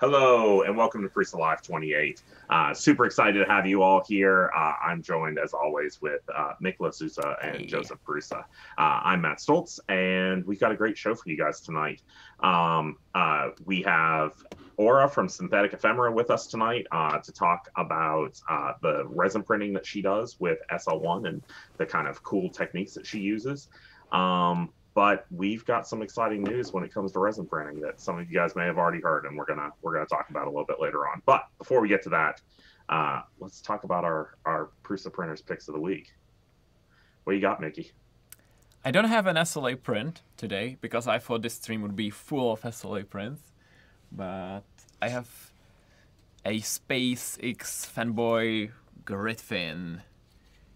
Hello, and welcome to Prusa Live 28. Uh, super excited to have you all here. Uh, I'm joined, as always, with uh, Mikolas Zuza and Hey. Josef Prusa. Uh, I'm Matt Stoltz, and we've got a great show for you guys tonight. Um, uh, we have Aura from Synthetic Ephemera with us tonight uh, to talk about uh, the resin printing that she does with SL1 and the kind of cool techniques that she uses. Um, but we've got some exciting news when it comes to resin printing that some of you guys may have already heard, and we're gonna we're gonna talk about a little bit later on. But before we get to that, uh, let's talk about our our Prusa printers picks of the week. What you got, Mickey? I don't have an SLA print today because I thought this stream would be full of SLA prints, but I have a SpaceX fanboy Gridfin.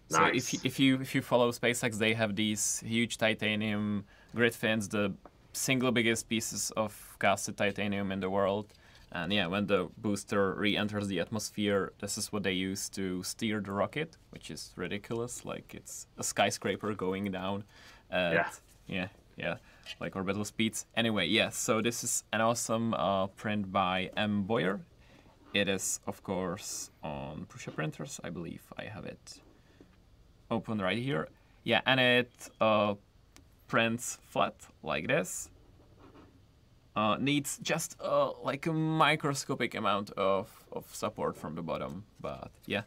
So Nice. if you, if you if you follow SpaceX, they have these huge titanium grid fins, the single biggest pieces of casted titanium in the world. And yeah, when the booster re-enters the atmosphere, this is what they use to steer the rocket, which is ridiculous. Like it's a skyscraper going down. At, Yeah. yeah, yeah, like orbital speeds. Anyway, yeah. so this is an awesome uh, print by M. Boyer. It is, of course, on Prusa printers. I believe I have it open right here. Yeah, and it uh, prints flat like this. Uh, needs just uh, like a microscopic amount of, of support from the bottom, but yeah,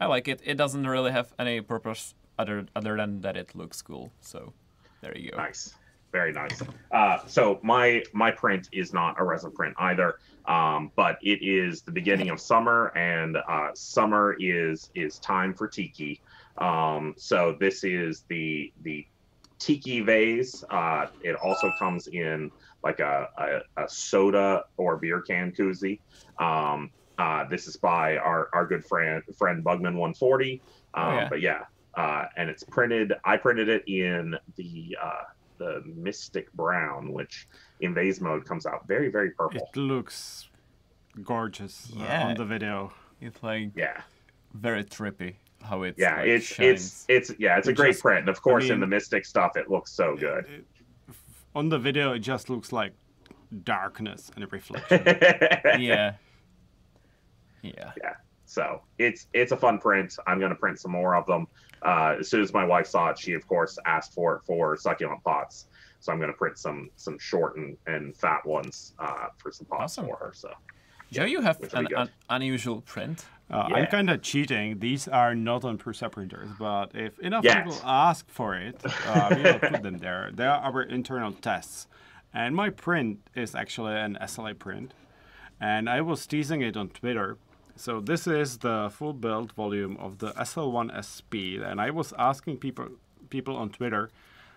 I like it. It doesn't really have any purpose other other than that it looks cool. So there you go. Nice, very nice. Uh, so my my print is not a resin print either, um, but it is the beginning of summer, and uh, summer is is time for tiki. Um, so this is the the tiki vase. Uh, it also comes in like a, a, a soda or beer can koozie. Um, uh, this is by our, our good friend friend Bugman 140. Um, Oh, yeah. But yeah, uh, and it's printed. I printed it in the uh, the Mystic Brown, which in vase mode comes out very very purple. It looks gorgeous uh, Yeah. on the video. It's like yeah, very trippy how it's yeah, like, it's shines. it's it's yeah, it's a great just- print. And of course, in mean- the Mystic stuff, it looks so good. It- on the video, it just looks like darkness and a reflection. yeah. Yeah. Yeah. So it's it's a fun print. I'm going to print some more of them. Uh, as soon as my wife saw it, she of course asked for it for succulent pots. So I'm going to print some some short and, and fat ones uh, for some pots Awesome. for her. So Joe, you have an, an unusual print. Uh, Yeah. I'm kind of cheating. These are not on Prusa printers, but if enough Yes. people ask for it, uh, we will put them there. They are our internal tests. And my print is actually an SLA print. And I was teasing it on Twitter. So this is the full build volume of the SL1S Speed. And I was asking people people on Twitter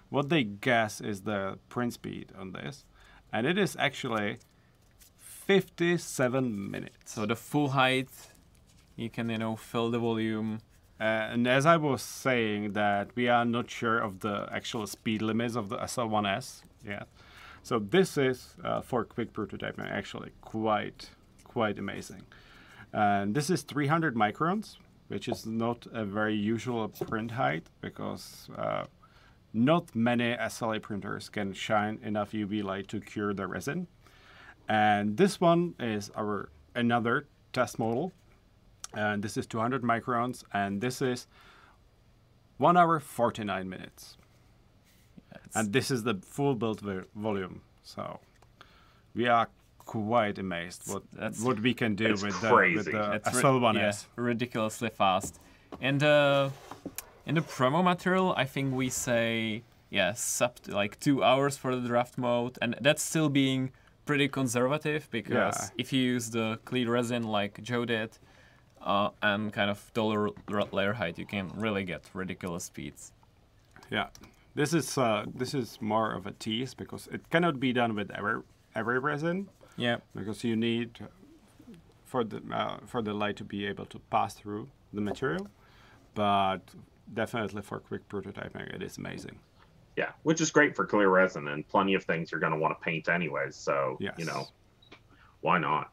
what they guess is the print speed on this. And it is actually 57 minutes. So the full height, you can, you know, fill the volume. Uh, and as I was saying, that we are not sure of the actual speed limits of the SL1S yet. So this is uh, for quick prototyping actually quite quite amazing. And this is 300 microns, which is not a very usual print height because uh, not many SLA printers can shine enough UV light to cure the resin. And this one is our another test model and this is 200 microns and this is 1 hour 49 minutes It's- and this is the full build vo- volume so we are quite amazed what That's- what we can do It's with the, crazy. with the It's ri- SL1S yeah, ridiculously fast. And uh, in the promo material, I think we say yes, up to like two hours for the draft mode, and that's still being pretty conservative because Yeah. if you use the clear resin like Joe did, uh, and kind of taller r- layer height, you can really get ridiculous speeds. yeah this is uh, this is more of a tease because it cannot be done with every every resin Yeah, because you need for the uh, for the light to be able to pass through the material but definitely for quick prototyping it is amazing yeah, which is great for clear resin and plenty of things you're going to want to paint anyways. So yes you know why not?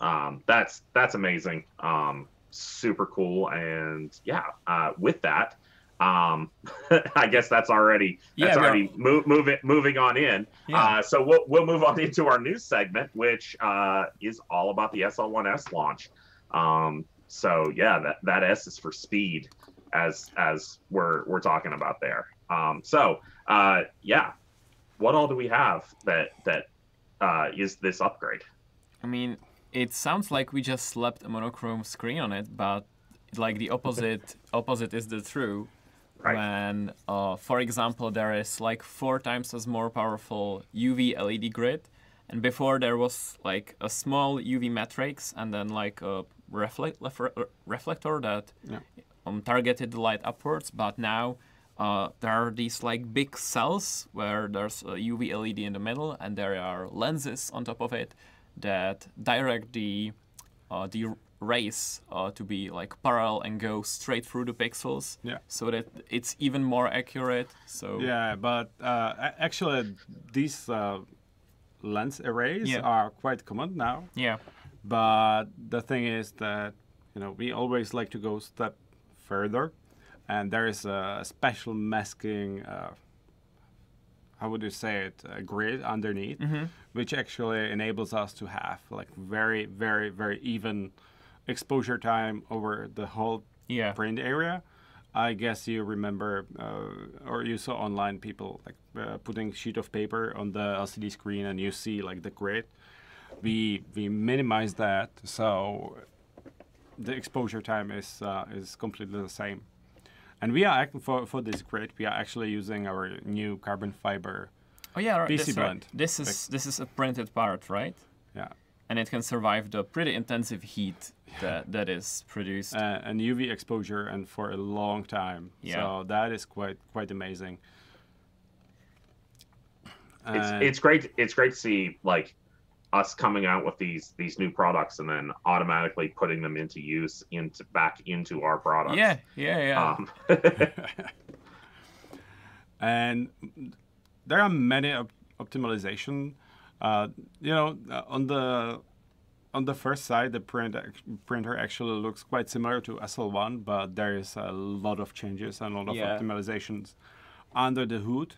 Um, that's that's amazing. Um, super cool. And yeah, uh, with that, um, I guess that's already that's Yeah, we are- already move, move it, moving on in. Yeah. Uh, so we'll we'll move on into our news segment, which uh, is all about the SL1S launch. Um, so yeah, that that S is for speed, as as we're we're talking about there. Um, so uh, yeah, what all do we have that that uh, is this upgrade? I mean, it sounds like we just slapped a monochrome screen on it, but like the opposite opposite is the true. Right. When, uh, for example, there is like four times as more powerful UV LED grid, and before there was like a small UV matrix and then like a reflect refre- reflector that Yeah. um, targeted the light upwards. But now uh, there are these like big cells where there's a UV LED in the middle, and there are lenses on top of it that direct the uh, the rays uh, to be like parallel and go straight through the pixels. Yeah. So that it's even more accurate. So Yeah, but uh, actually, these uh, lens arrays Yeah. are quite common now. yeah. But the thing is that you know we always like to go step further, and there is a special masking. How would you say it? A grid underneath, which actually enables us to have like very, very, very even exposure time over the whole Yeah. print area. I guess you remember, uh, or you saw online people like uh, putting sheet of paper on the LCD screen, and you see like the grid. We we minimize that, so the exposure time is uh, is completely the same. And we are act- for for this grid, we are actually using our new carbon fiber. Oh yeah. right, PC that's right. blend. This is this is a printed part, right? Yeah. And it can survive the pretty intensive heat that that is produced. uh, and UV exposure and for a long time. Yeah. So that is quite quite amazing. it's it's great it's great to see like us coming out with these these new products and then automatically putting them into use into back into our products yeah. Yeah. Yeah. um, and there are many op- optimization. Uh, you know, uh, on the on the first side, the print ac- printer actually looks quite similar to SL1, but there is a lot of changes and a lot of Yeah. optimizations under the hood.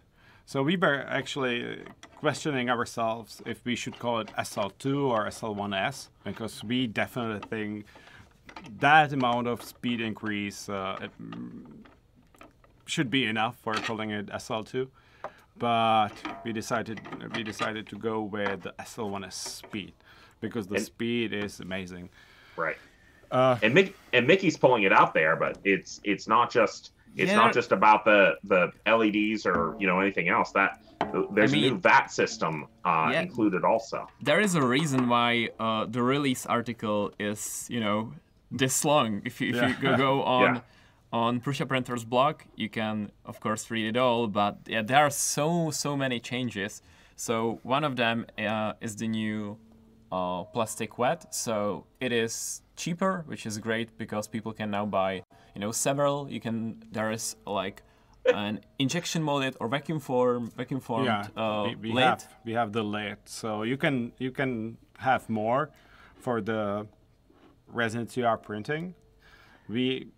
So we were actually questioning ourselves if we should call it SL2 or SL1S because we definitely think that amount of speed increase uh, it, should be enough for calling it SL2. But we decided we decided to go with the SL1S speed because the And- speed is amazing. right Uh, and Mick and Mickey's pulling it out there but it's it's not just it's Yeah. not just about the the LEDs or you know anything else that there's a new VAT system uh, Yeah. included also there is a reason why uh, the release article is you know this long if you, if you go, on Yeah. on Prusa Printer's blog you can of course read it all but yeah, there are so so many changes so one of them uh, is the new uh, plastic wet so it is cheaper which is great because people can now buy you know several you can there is like an injection molded or vacuum form vacuum formed yeah, uh, we, we lid. have we have the lid, so you can you can have more for the resins you are printing. We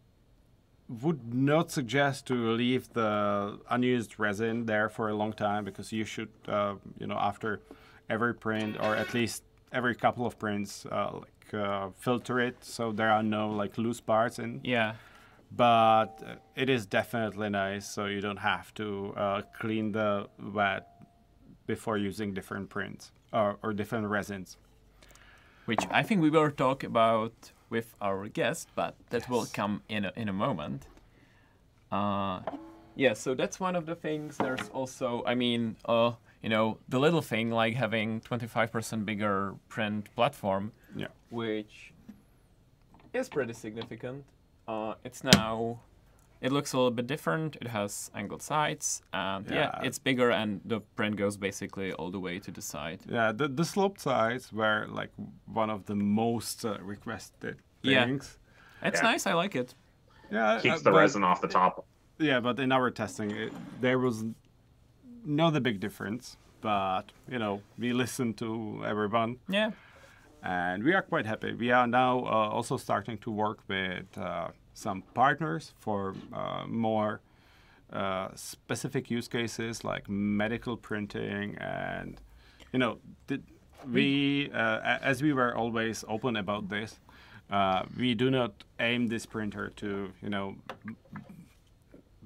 would not suggest to leave the unused resin there for a long time because you should, uh, you know, after every print or at least every couple of prints, uh, like uh, filter it so there are no like loose parts in. yeah But it is definitely nice, so you don't have to uh, clean the wet before using different prints or, or different resins. which I think we will talk about with our guest, but that will come in a, in a moment. Uh, yeah, so that's one of the things. There's also, I mean, uh, you know, the little thing like having 25% bigger print platform, Yeah. which is pretty significant. Uh, it's now, it looks a little bit different. It has angled sides, and yeah, Yeah. it's bigger, and the print goes basically all the way to the side. Yeah, the, the sloped sides were like one of the most uh, requested Yeah. things. It's Yeah. nice. I like it. Yeah, keeps uh, the but- resin off the top Yeah, but in our testing, it, there was not a big difference. But you know, we listened to everyone, Yeah. And we are quite happy. We are now uh, also starting to work with uh, some partners for uh, more specific use cases like medical printing and you know we as we were always open about this uh, we do not aim this printer to you know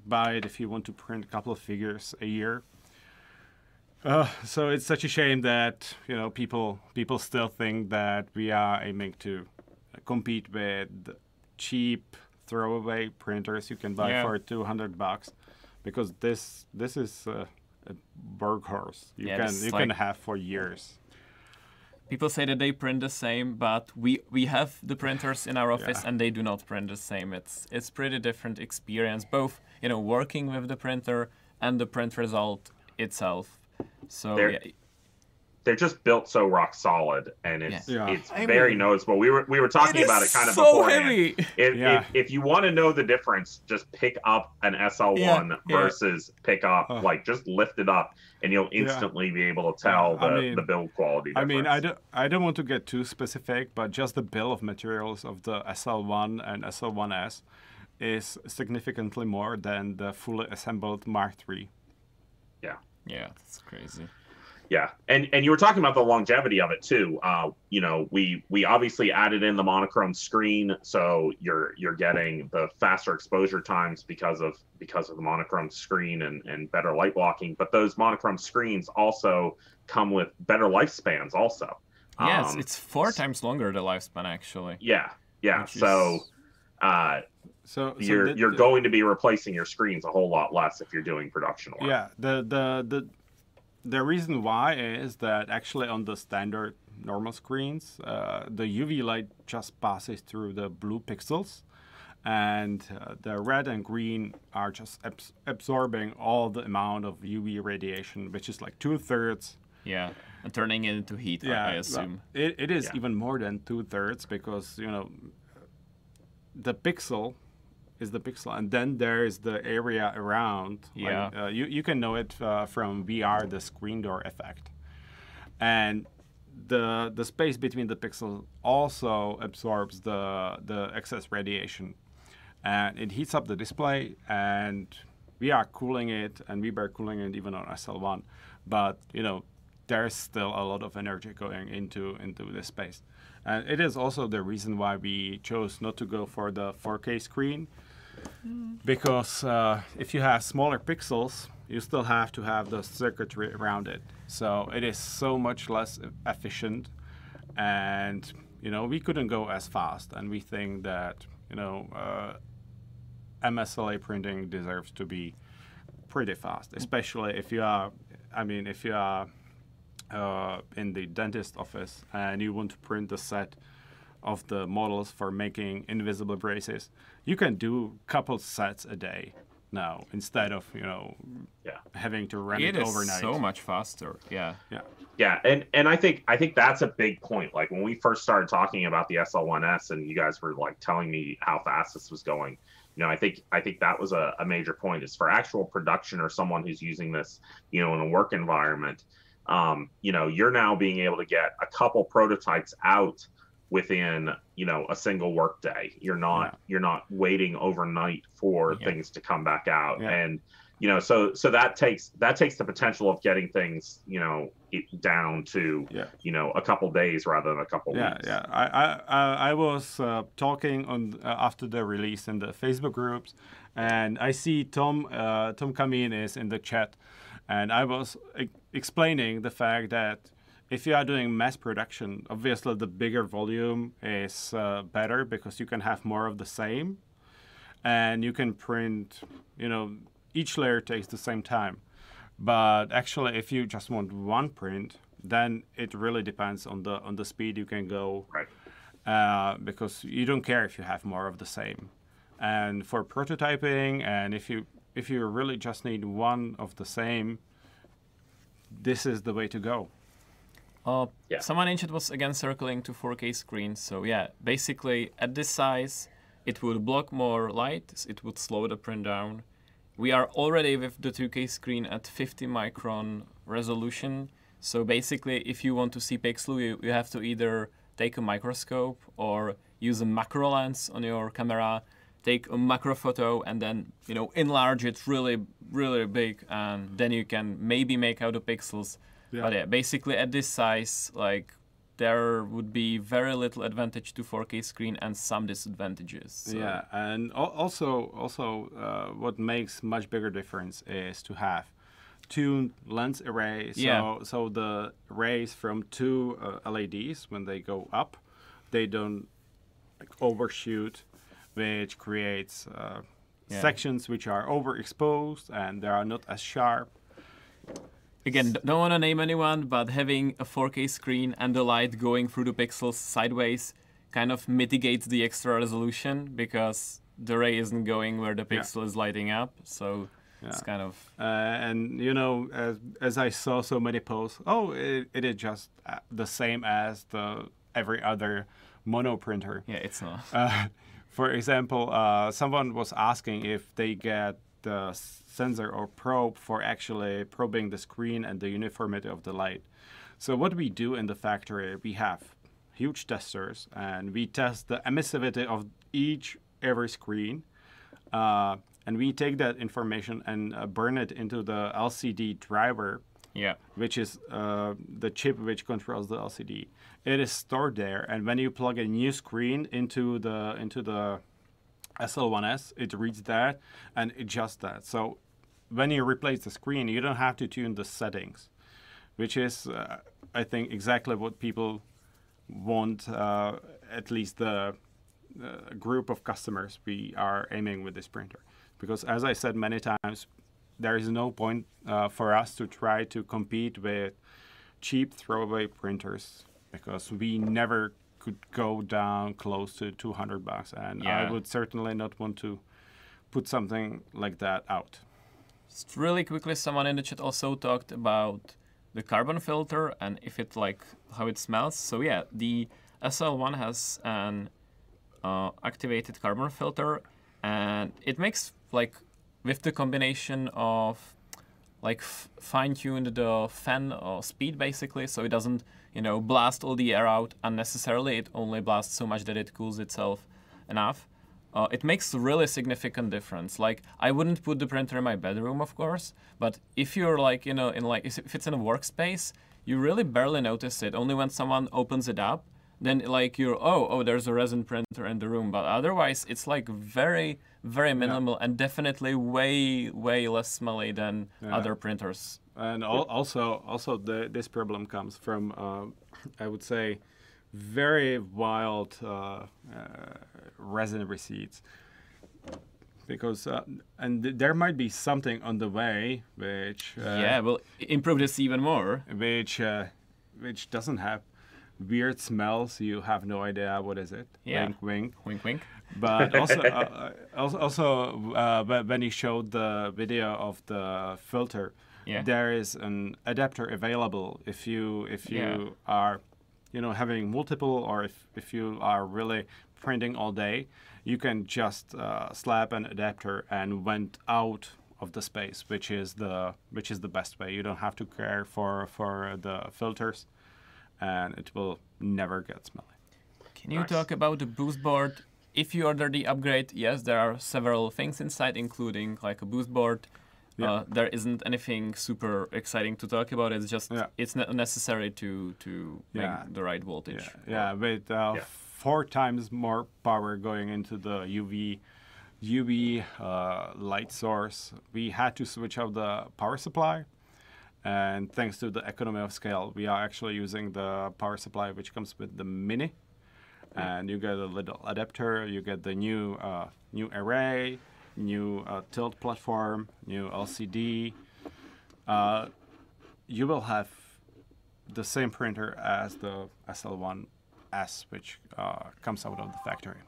buy it if you want to print a couple of figures a year uh, so it's such a shame that you know people people still think that we are aiming to compete with cheap throwaway printers you can buy Yeah. for 200 bucks because this this is uh, a workhorse you Yeah, can you can have for years People say that they print the same, but we we have the printers in our office Yeah. and they do not print the same. It's it's pretty different experience, both you know working with the printer and the print result itself. So There- yeah, They're just built so rock solid, and it's Yeah. Yeah. it's I very mean- noticeable. We were we were talking about it kind of so beforehand. heavy. If, Yeah. if, if you want to know the difference, just pick up an SL1 Yeah, yeah. versus pick up, like, just lift it up, and you'll instantly be able to tell Yeah, I the, mean- the build quality. I mean, I don't, I don't want to get too specific, but just the bill of materials of the SL1 and SL1S is significantly more than the fully assembled Mark III. Yeah. Yeah, that's crazy. Yeah, and and you were talking about the longevity of it too. Uh, you know, we we obviously added in the monochrome screen, so you're you're getting the faster exposure times because of because of the monochrome screen and and better light blocking. But those monochrome screens also come with better lifespans, also. Yeah, it's, Um, it's four times longer the lifespan actually. yeah, yeah. So. Is- Uh, So, so you're the- you're the- going to be replacing your screens a whole lot less if you're doing production work. Yeah, the the the the reason why is that actually on the standard normal screens, uh, the UV light just passes through the blue pixels, and uh, the red and green are just abs- absorbing all the amount of UV radiation, which is like two thirds. Yeah, and turning it into heat. I- I well, assume. it, it is Yeah. even more than two thirds because you know the pixel is the pixel, and then there is the area around. like, Yeah. uh, you you can know it uh, from VR, the screen door effect, and the the space between the pixels also absorbs the the excess radiation, and it heats up the display. And we are cooling it, and we were cooling it even on SL1, but you know there's still a lot of energy going into into this space. And it is also the reason why we chose not to go for the 4K screen, because uh, if you have smaller pixels, you still have to have the circuitry around it. So it is so much less efficient, and you know we couldn't go as fast. And we think that you know uh, MSLA printing deserves to be pretty fast, especially if you are. I mean, if you are uh, in the dentist office and you want to print a set of the models for making invisible braces, you can do a couple sets a day now instead of you know Yeah. having to run It it, is overnight. so much faster. Yeah. yeah, Yeah, and and I think I think that's a big point. Like when we first started talking about the SL1S, and you guys were like telling me how fast this was going. You know, I think I think that was a, a major point. Is for actual production or someone who's using this, you know, in a work environment. Um, you know, you're now being able to get a couple prototypes out within you know a single workday. You're not Yeah. you're not waiting overnight for Yeah. things to come back out Yeah. and you know so so that takes that takes the potential of getting things you know it down to you know a couple days rather than a couple yeah, weeks yeah. I I, I- I was uh, talking on uh, after the release in the Facebook groups, and I see Tom uh, Tom Kamin is in the chat, and I was e- explaining the fact that if you are doing mass production, obviously the bigger volume is uh, better because you can have more of the same, and you can print. You know, each layer takes the same time. But actually, if you just want one print, then it really depends on the on the speed you can go, right uh, because you don't care if you have more of the same. And for prototyping, and if you if you really just need one of the same, this is the way to go. Uh, Yeah. Someone in chat was again circling to 4K screens. So yeah, basically at this size, it would block more light. It would slow the print down. We are already with the 2K screen at 50 micron resolution. So basically, if you want to see pixel, you, you have to either take a microscope or use a macro lens on your camera take a macro photo and then you know enlarge it really really big and then you can maybe make out the pixels Yeah. but yeah basically at this size like there would be very little advantage to 4k screen and some disadvantages so- Yeah, and also also uh, what makes much bigger difference is to have two lens arrays. So Yeah. so the rays from two uh, LEDs when they go up, they don't like overshoot, which creates uh, Yeah. sections which are overexposed and they are not as sharp. Again, don't want to name anyone, but having a 4K screen and the light going through the pixels sideways kind of mitigates the extra resolution because the ray isn't going where the Yeah. pixel is lighting up. So it's kind of Uh, and you know, as as I saw so many posts, oh, it, it is just uh, the same as the every other mono printer. yeah, it's not. Uh, for example, uh, someone was asking if they get the sensor or probe for actually probing the screen and the uniformity of the light. So what we do in the factory, we have huge testers and we test the emissivity of each every screen. Uh, and we take that information and uh, burn it into the LCD driver Yeah. which is uh, the chip which controls the LCD. It is stored there, and when you plug a new screen into the into the SL1S, it reads that and adjusts that. So when you replace the screen, you don't have to tune the settings, which is, uh, I think, exactly what people want. Uh, at least the uh, group of customers we are aiming with this printer, because as I said many times, there is no point uh, for us to try to compete with cheap throwaway printers because we never could go down close to 200 bucks and Yeah. i would certainly not want to put something like that out Just really quickly, someone in the chat also talked about the carbon filter and if it like how it smells. So yeah, the SL1 has an uh, activated carbon filter, and it makes like with the combination of like fine-tuned the fan uh, speed basically, so it doesn't you know blast all the air out unnecessarily. It only blasts so much that it cools itself enough. Uh, it makes really significant difference. Like I wouldn't put the printer in my bedroom, of course, but if you're like you know in like if it's in a workspace, you really barely notice it. Only when someone opens it up, then like you're oh oh there's a resin printer in the room. But otherwise, it's like very very minimal and definitely way way less smelly than Yeah. other printers. and al- also also the, this problem comes from uh, i would say very wild uh, uh, resin receipts because uh, and th- there might be something on the way which uh, yeah, we'll improve this even more. which uh, which doesn't have weird smells you have no idea what is it Yeah. wink wink Wink wink. but also uh, also, also uh, when he showed the video of the filter Yeah. there is an adapter available if you if you Yeah. are you know having multiple or if, if you are really printing all day you can just uh, slap an adapter and went out of the space which is the which is the best way you don't have to care for for the filters and it will never get smelly Can you Nice. talk about the boost board? If you order the upgrade, yes, there are several things inside, including like a boost board. Yeah. Uh, there isn't anything super exciting to talk about. It's just Yeah. it's not necessary to to make the right voltage. Yeah, yeah, with uh, Yeah. four times more power going into the UV UV uh, light source. We had to switch out the power supply, and thanks to the economy of scale, we are actually using the power supply which comes with the Mini, and you get a little adapter. You get the new uh, new array, new uh, tilt platform, new LCD. Uh, you will have the same printer as the SL1S, which uh, comes out of the factory.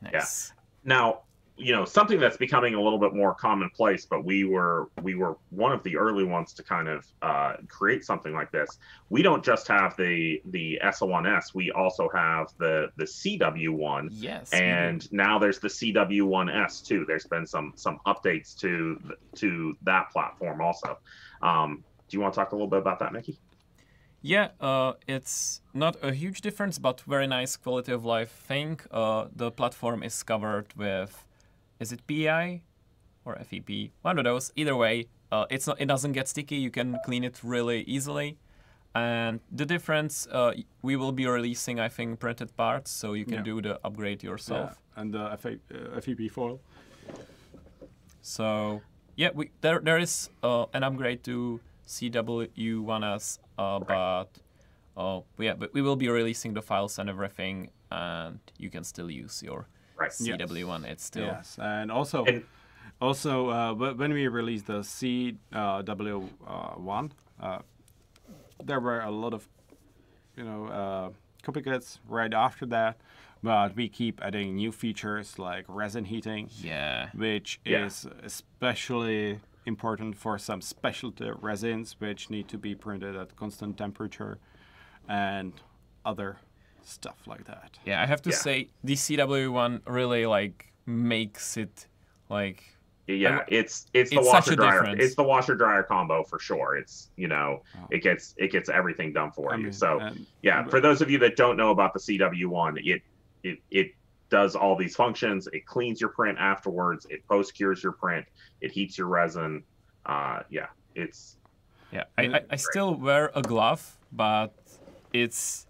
Nice. now you know something that's becoming a little bit more commonplace but we were we were one of the early ones to kind of uh, create something like this. We don't just have the the sl1s we also have the the cw1 Yes. and now there's the cw1s too. There's been some some updates to to that platform also. Um, do you want to talk a little bit about that mickey? Yeah, uh, it's not a huge difference, but very nice quality of life thing. Uh, the platform is covered with, is it PI or FEP? One of those. Either way, uh, it's not. It doesn't get sticky. You can clean it really easily. And the difference, uh, we will be releasing, I think, printed parts, so you can Yeah. do the upgrade yourself. Yeah, and the FA, uh, FEP foil. So yeah, we there there is uh, an upgrade to CW1S, uh, but uh, yeah, but we will be releasing the files and everything, and you can still use your Right. Yes. CW1. It's still Yes, and also, And- also uh, when we released the CW uh, one, uh, there were a lot of, you know, uh, duplicates right after that, but we keep adding new features like resin heating, yeah. which Yeah. is especially important for some specialty resins which need to be printed at constant temperature, and other stuff like that. Yeah, I have to Yeah. say the CW1 really like makes it like Yeah, it's it's the It's such washer a dryer. difference. It's the washer dryer combo for sure. It's you know Oh. it gets it gets everything done for I you. mean, so and- yeah, but- for those of you that don't know about the CW1, it it it does all these functions. It cleans your print afterwards. It post cures your print. It heats your resin. Uh, yeah, it's Yeah, I, I, I still wear a glove, but it's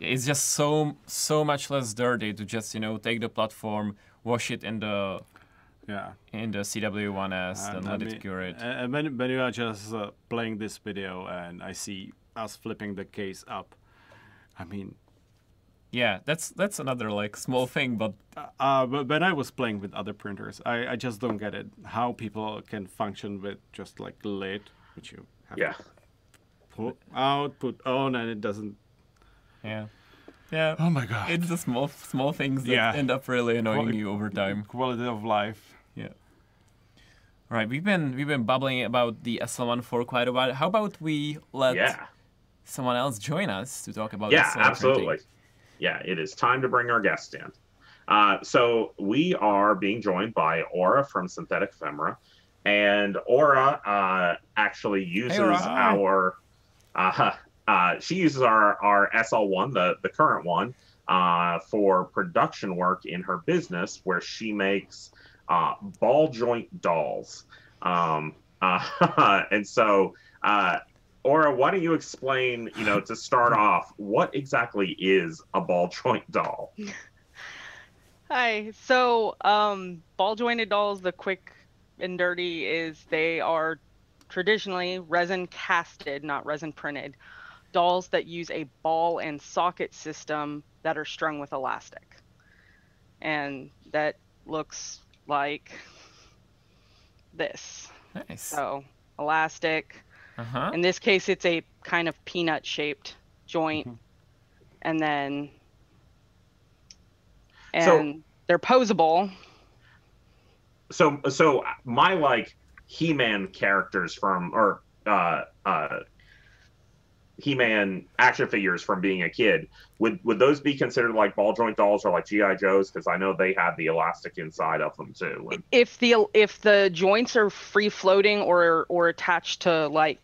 it's just so so much less dirty to just you know take the platform, wash it in the yeah. in the CW1S, then And let I it cure it. And when, when you are just uh, playing this video and I see us flipping the case up, I mean, Yeah, that's that's another like small thing, but uh, but when I was playing with other printers, I, I just don't get it how people can function with just like lid, which you have yeah. to put out, put on, and it doesn't. Yeah, yeah. Oh my god! It's the small small things that Yeah. end up really annoying Quali- you over time. Quality of life. Yeah. All right, we've been we've been bubbling about the SL1 for quite a while. How about we let Yeah. someone else join us to talk about Yeah, SL1 printing? absolutely. Yeah, it is time to bring our guest in. Uh, so we are being joined by Aura from Synthetic Ephemera, and Aura uh, actually uses Aura. our. Uh, uh, she uses our our SL1, the the current one, uh, for production work in her business, where she makes uh, ball joint dolls. Um, uh, and so. Uh, Aura, why don't you explain, you know, to start off, what exactly is a ball joint doll? Hi. So, um, ball jointed dolls, the quick and dirty is they are traditionally resin casted, not resin printed, dolls that use a ball and socket system that are strung with elastic. And that looks like this. Nice. So, elastic. Uh huh. In this case, it's a kind of peanut shaped joint. And then, So- and they're posable. So, so my like He-Man characters from, or uh, uh, He-Man action figures from being a kid, would would those be considered like ball joint dolls or like GI Joes? Because I know they had the elastic inside of them too. And- If the if the joints are free floating or or attached to like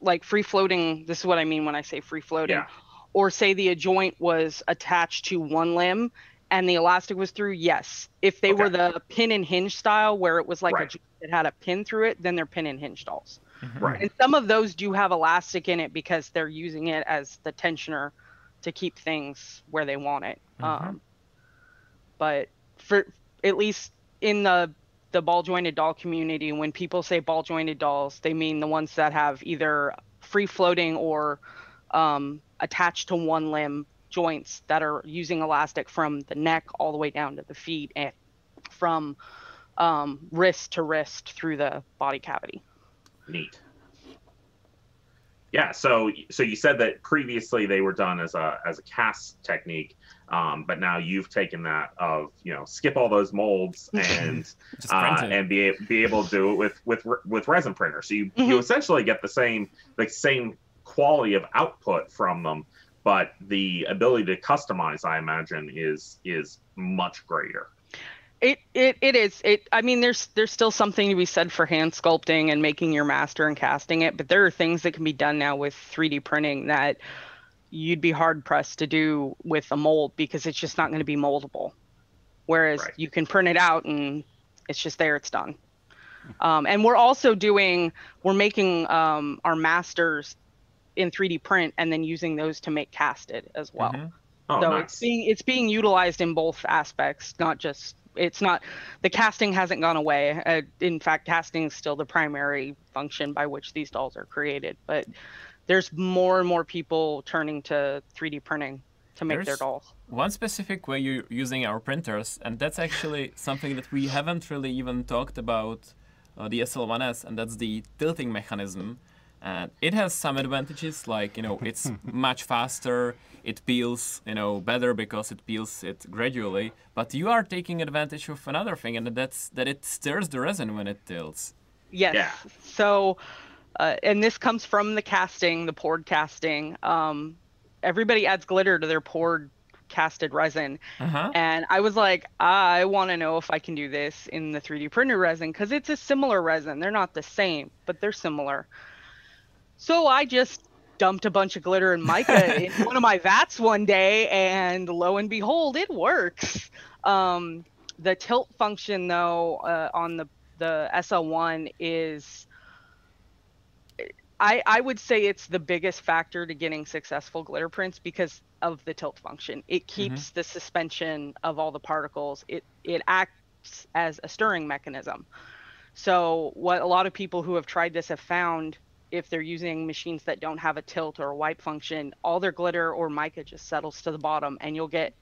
like free floating, this is what I mean when I say free floating. Yeah. Or say the joint was attached to one limb and the elastic was through, yes. If they were the pin and hinge style where it was like a Right. joint that had a pin through it, then they're pin and hinge dolls. Right. And some of those do have elastic in it because they're using it as the tensioner to keep things where they want it. Um, but for at least in the the ball jointed doll community, when people say ball jointed dolls, they mean the ones that have either free floating or um, attached to one limb joints that are using elastic from the neck all the way down to the feet and from um, wrist to wrist through the body cavity. Neat. Yeah, so so you said that previously they were done as a as a cast technique, um, but now you've taken that of you know skip all those molds and uh, and be be able to do it with with with resin printer. So you you Mhm. essentially get the same the same quality of output from them, but the ability to customize, I imagine, is is much greater. It it it is. It I mean there's there's still something to be said for hand sculpting and making your master and casting it, but there are things that can be done now with 3D printing that you'd be hard pressed to do with a mold because it's just not going to be moldable. Whereas Right. you can print it out and it's just there, it's done. Um, and we're also doing we're making um, our masters in 3D print and then using those to make casted as well Mhm. Oh, so nice. it's being it's being utilized in both aspects not just it's not the casting hasn't gone away uh, in fact casting is still the primary function by which these dolls are created but there's more and more people turning to 3d printing to make their dolls One specific way you're using our printers, and that's actually something that we haven't really even talked about uh, the SL1S, and that's the tilting mechanism. And it has some advantages, like you know, it's much faster. It peels, you know, better because it peels it gradually. But you are taking advantage of another thing, and that's that it stirs the resin when it tilts. Yes. Yeah. So, uh, and this comes from the casting, the poured casting. Um, everybody adds glitter to their poured casted resin. Uh-huh. And I was like, I want to know if I can do this in the 3D printer resin because it's a similar resin. They're not the same, but they're similar. So I just dumped a bunch of glitter and mica in one of my vats one day, and lo and behold, it works. Um, the tilt function, though, uh, on the the SL1 is. I, I would say it's the biggest factor to getting successful glitter prints because of the tilt function. It keeps the suspension of all the particles. It it acts as a stirring mechanism. So what a lot of people who have tried this have found if they're using machines that don't have a tilt or a wipe function, all their glitter or mica just settles to the bottom and you'll get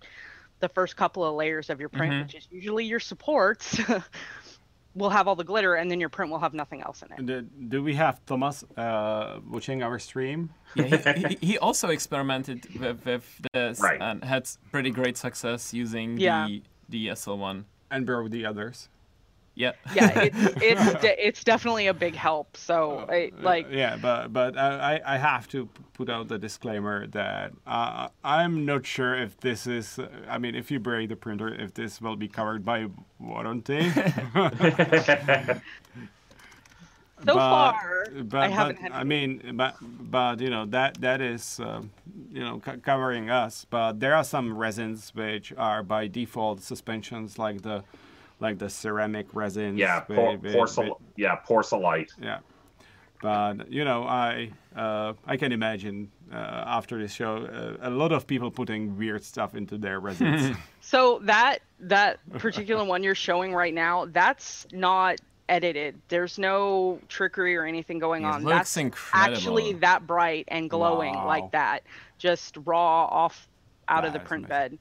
the first couple of layers of your print, Mhm. which is usually your supports, will have all the glitter and then your print will have nothing else in it. Do, do we have Thomas uh, watching our stream? Yeah, he, he, he also experimented with, with this Right. and had pretty great success using Yeah. the the SL1. And bro, the others. Yeah. yeah, it's it's de- it's definitely a big help. So I, like yeah, but but I I I have to put out the disclaimer that uh, I'm not sure if this is. uh, I mean, if you break the printer, if this will be covered by warranty. So far, but, I haven't but, had I mean, but but you know that that is um, you know co- covering us. But there are some resins which are by default suspensions, like the like the ceramic resins. yeah, with- por- with- porcel- with- yeah, porcelite. yeah. But you know, I uh, I can imagine uh, after this show, uh, a lot of people putting weird stuff into their resins. So that that particular one you're showing right now, that's not edited. There's no trickery or anything going It on. looks that's incredible. actually that bright and glowing Wow. like that, just raw off out of the print amazing. bed.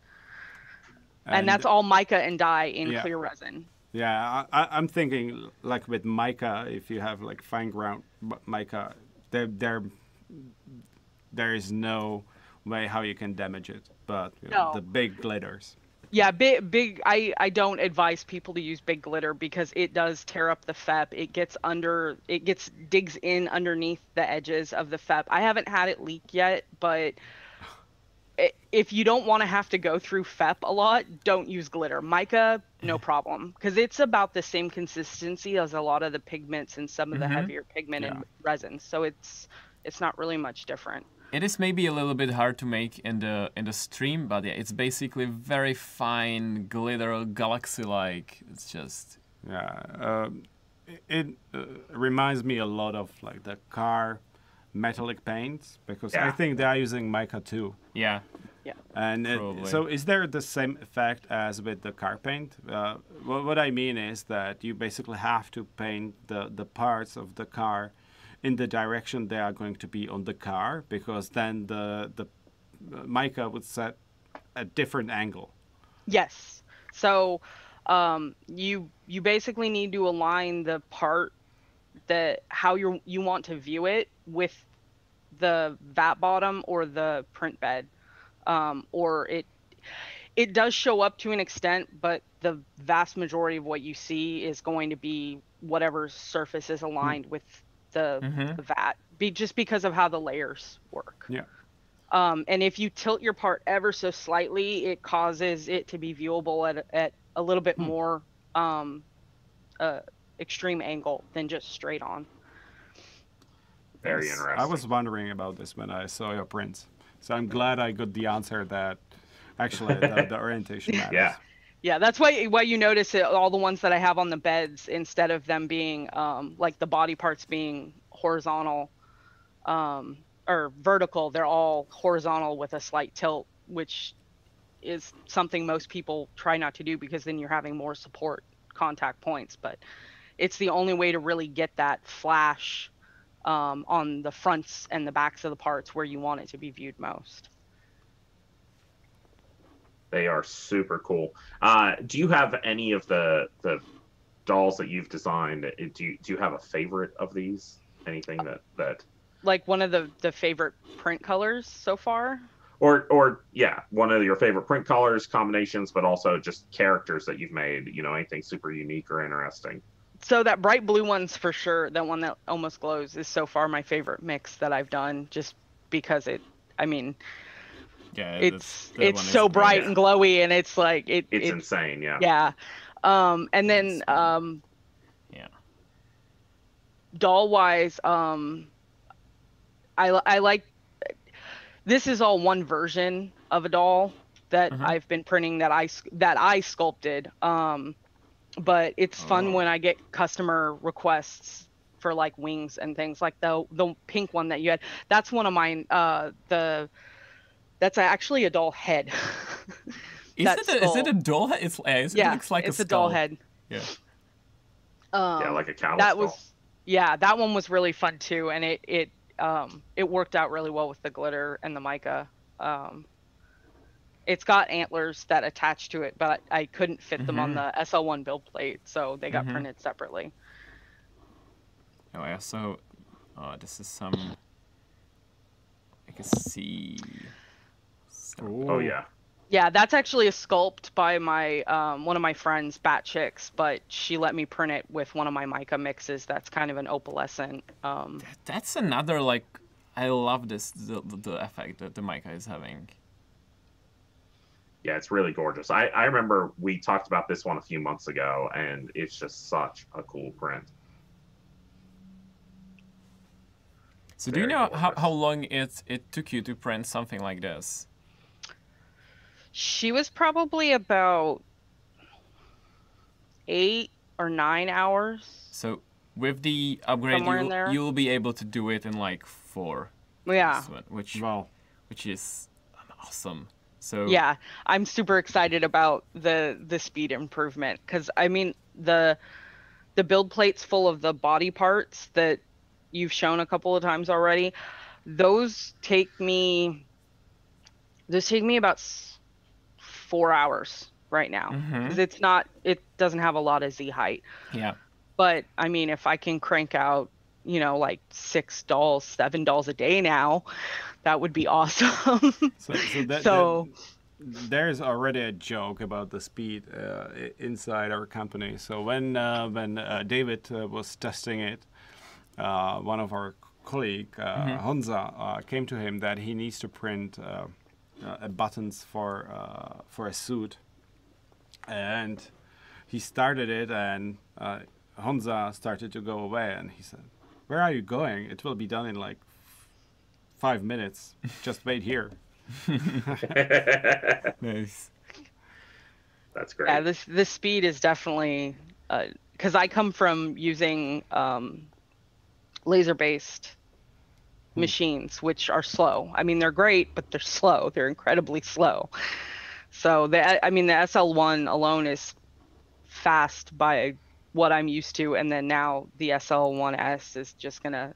And, that's all mica and dye in Yeah. clear resin. Yeah, I, I, I'm thinking like with mica, if you have like fine ground mica, there there there is no way how you can damage it. But you know, No. the big glitters. Yeah, big big I I don't advise people to use big glitter because it does tear up the FEP. It gets under it gets digs in underneath the edges of the FEP. I haven't had it leak yet, but if you don't want to have to go through FEP a lot, don't use glitter. Mica, no problem, because it's about the same consistency as a lot of the pigments and some of the Mhm. heavier pigmented Yeah. resins. So it's it's not really much different. It is maybe a little bit hard to make in the in the stream, but yeah, it's basically very fine glitter galaxy-like. It's just Yeah, um, it, it uh, reminds me a lot of like the car metallic paints because I think they are using mica too. Yeah. Yeah. And it, Probably. so, is there the same effect as with the car paint? Uh, what, what I mean is that you basically have to paint the, the parts of the car in the direction they are going to be on the car, because then the the mica would set a different angle. Yes. So um, you you basically need to align the part that how you you want to view it with the vat bottom or the print bed, um, or it it does show up to an extent, but the vast majority of what you see is going to be whatever surface is aligned with the, Mhm. the vat, be just because of how the layers work. Yeah. Um, and if you tilt your part ever so slightly, it causes it to be viewable at, at a little bit more um, uh, extreme angle than just straight on. Very Yes, interesting. I was wondering about this when I saw your prints. So I'm glad I got the answer that actually the, the orientation matters. Yeah. Yeah, that's why why you notice it, all the ones that I have on the beds instead of them being um, like the body parts being horizontal um, or vertical, they're all horizontal with a slight tilt, which is something most people try not to do because then you're having more support contact points. But it's the only way to really get that flash um, on the fronts and the backs of the parts where you want it to be viewed most. They are super cool. Uh, do you have any of the the dolls that you've designed? uh, Do you, do you have a favorite of these? Anything that that Like one of the the favorite print colors so far. or or yeah, one of your favorite print colors combinations, but also just characters that you've made. You know, anything super unique or interesting. So that bright blue one's for sure. That one that almost glows is so far my favorite mix that I've done, just because it. I mean, Yeah, it's it's one is so bright Yeah. and glowy, and it's like it. It's it- insane. Yeah. yeah. Um, and then um, Yeah. doll wise, um, I li- I like. This is all one version of a doll that Mhm. I've been printing that I that I sculpted. Um, but it's fun Oh. when I get customer requests for like wings and things like the the pink one that you had. That's one of mine. Uh, the that's actually a doll head. Is that it, a, is it a doll head? It's, uh, it yeah, looks like it's a, a, doll head. Yeah. Um, yeah, like a cow. that skull. was yeah that one was really fun too and it it um it worked out really well with the glitter and the mica um it's got antlers that attach to it but i, I couldn't fit them on Mhm. the sl1 build plate so they got Mhm. printed separately Oh, I also. Oh, this is some. I can see. some- Oh yeah. yeah that's actually a sculpt by my um one of my friends bat chicks but she let me print it with one of my mica mixes that's kind of an opalescent um That- That's another like. I love this the, the, the effect that the mica is having. Yeah, it's really gorgeous. I, I remember we talked about this one a few months ago, and it's just such a cool print. So do you know how, gorgeous. how long it it took you to print something like this? She was probably about eight or nine hours. So with the upgrade, you, you'll be able to do it in like four. Yeah. One, which Wow. which is awesome. So Yeah. I'm super excited about the the speed improvement cuz I mean the the build plates full of the body parts that you've shown a couple of times already. Those take me those take me about 4 hours right now. Mhm. Cuz it's not it doesn't have a lot of Z height. yeah. but I mean, if I can crank out, you know, like six dolls, seven dolls a day now, that would be awesome. So, so, that, So- that- there's already a joke about the speed uh, inside our company. So when uh, when uh, David uh, was testing it, uh, one of our colleague uh, Honza uh, came to him that he needs to print uh, uh, buttons for uh, for a suit, and he started it, and uh, Honza started to go away, and he said, "Where are you going? It will be done in like." Five minutes. Just wait here. Nice. That's great. yeah, this this speed is definitely because I come from using um, laser based machines, which are slow. I mean, they're great, but they're slow. They're incredibly slow. So the I mean, the SL1 alone is fast by what I'm used to, and then now the SL1S is just gonna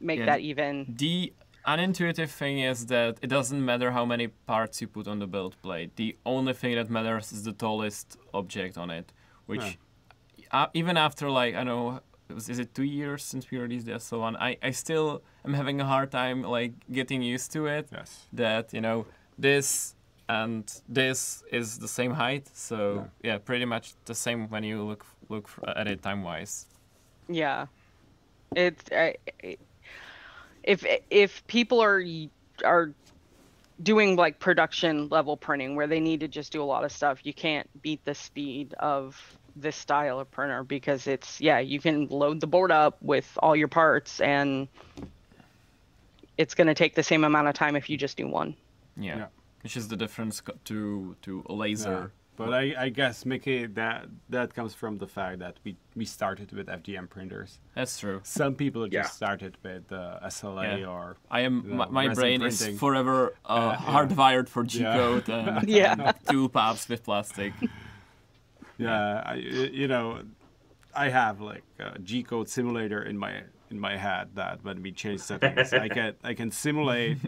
make Yeah, that even. The unintuitive thing is that it doesn't matter how many parts you put on the build plate. The only thing that matters is the tallest object on it, which uh, even after like I don't know, is it two years since we released the SL1? I I still am having a hard time like getting used to it. Yes. That you know this and this is the same height, so yeah, pretty much the same when you look look at it time wise. Yeah, it's I if if people are are doing like production level printing where they need to just do a lot of stuff, you can't beat the speed of this style of printer because it's yeah, you can load the board up with all your parts and it's going to take the same amount of time if you just do one. Yeah. Yeah. Which is the difference to to a Yeah. laser. But I, I guess Mickey, that that comes from the fact that we, we started with FDM printers. That's true. Some people just Yeah. started with uh, SLA Yeah. or I am Yeah, my, my resin brain is forever uh, Uh, yeah. hardwired for G Yeah. code and Yeah. toolpaths with plastic. yeah, I, you know, I have like a G code simulator in my in my head that when we change settings, I can I can simulate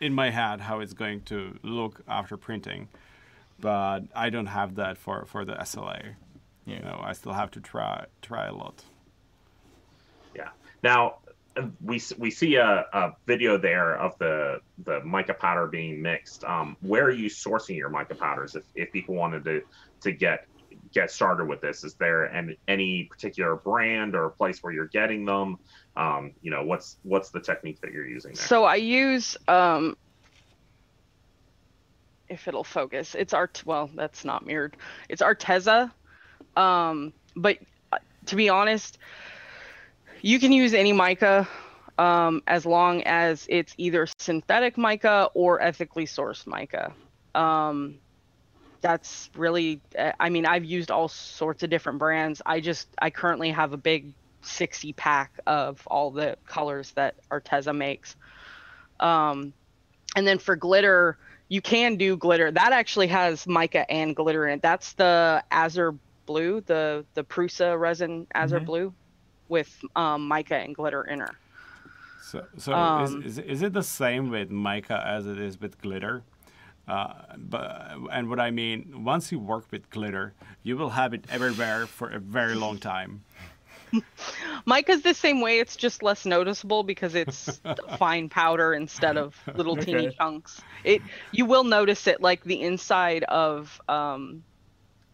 in my head how it's going to look after printing, but I don't have that for for the SLA. You know, I still have to try try a lot. Yeah. Now we we see a, a video there of the the mica powder being mixed. Um, where are you sourcing your mica powders? If if people wanted to to get get started with this, is there an, any particular brand or place where you're getting them? Um, you know, what's what's the technique that you're using there? So I use um if it'll focus. It's art well, that's not mirrored. It's Arteza. Um but uh, to be honest, you can use any mica um as long as it's either synthetic mica or ethically sourced mica. Um that's really uh, I mean, I've used all sorts of different brands. I just I currently have a big 60 pack of all the colors that Arteza makes. Um, and then for glitter, you can do glitter. That actually has mica and glitter in it. That's the Azure Blue, the the Prusa resin Azure Mhm. Blue, with um, mica and glitter in her. So, so Um, is, is, is it the same with mica as it is with glitter? Uh, but and what I mean, once you work with glitter, you will have it everywhere for a very long time. Mica's the same way. It's just less noticeable because it's fine powder instead of little teeny Okay. chunks. It you will notice it like the inside of um,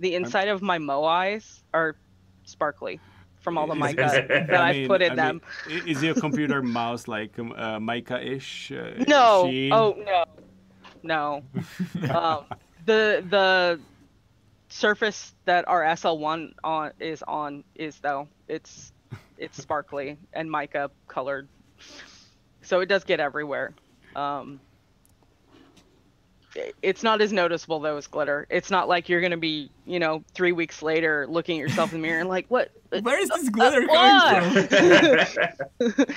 the inside of my moais are sparkly from all the Is- mica is- that I I've mean- put in I them. mean, is your computer mouse like um, uh, mica-ish? Uh, No. sheen? Oh no. No. um, the the surface that our SL1 on is on is though it's it's sparkly and mica colored, so it does get everywhere. Um, it's not as noticeable though as glitter. It's not like you're gonna be, you know, three weeks later looking at yourself in the mirror and like, what? Where is this glitter what? coming from?